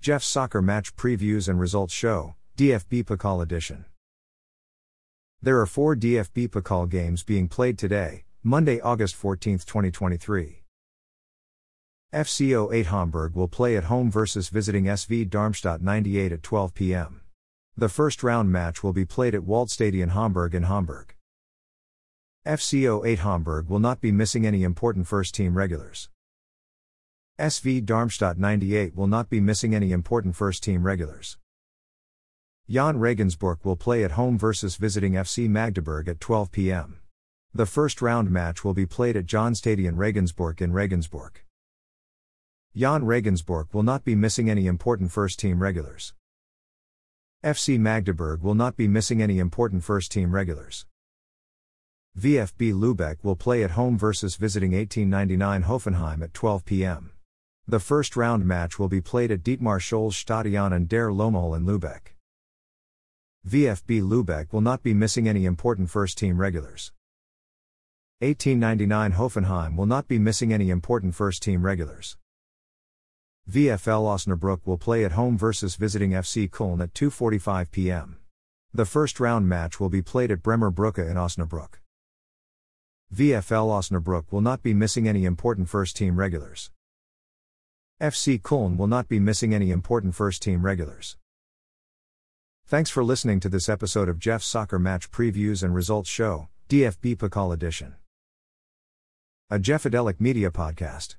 Jeff's Soccer Match Previews and Results Show, DFB Pokal Edition. There are four DFB Pokal games being played today, Monday, August 14, 2023. FC 08 Homburg will play at home versus visiting SV Darmstadt 98 at 12 p.m. The first round match will be played at Waldstadion Homburg in Homburg. FC 08 Homburg will not be missing any important first team regulars. SV Darmstadt 98 will not be missing any important first team regulars. Jahn Regensburg will play at home versus visiting FC Magdeburg at 12 p.m. The first round match will be played at Jahnstadion Regensburg in Regensburg. Jahn Regensburg will not be missing any important first team regulars. FC Magdeburg will not be missing any important first team regulars. VfB Lübeck will play at home versus visiting 1899 Hoffenheim at 12 p.m. The first round match will be played at Dietmar Scholze Stadion and Der Lohmühle in Lübeck. VfB Lübeck will not be missing any important first team regulars. 1899 Hoffenheim will not be missing any important first team regulars. VfL Osnabrück will play at home versus visiting FC Köln at 2:45 p.m. The first round match will be played at Bremer Brücke in Osnabrück. VfL Osnabrück will not be missing any important first team regulars. FC Köln will not be missing any important first team regulars. Thanks for listening to this episode of Jeff's Soccer Match Previews and Results Show, DFB Pokal Edition. A Jeffadelic Media Podcast.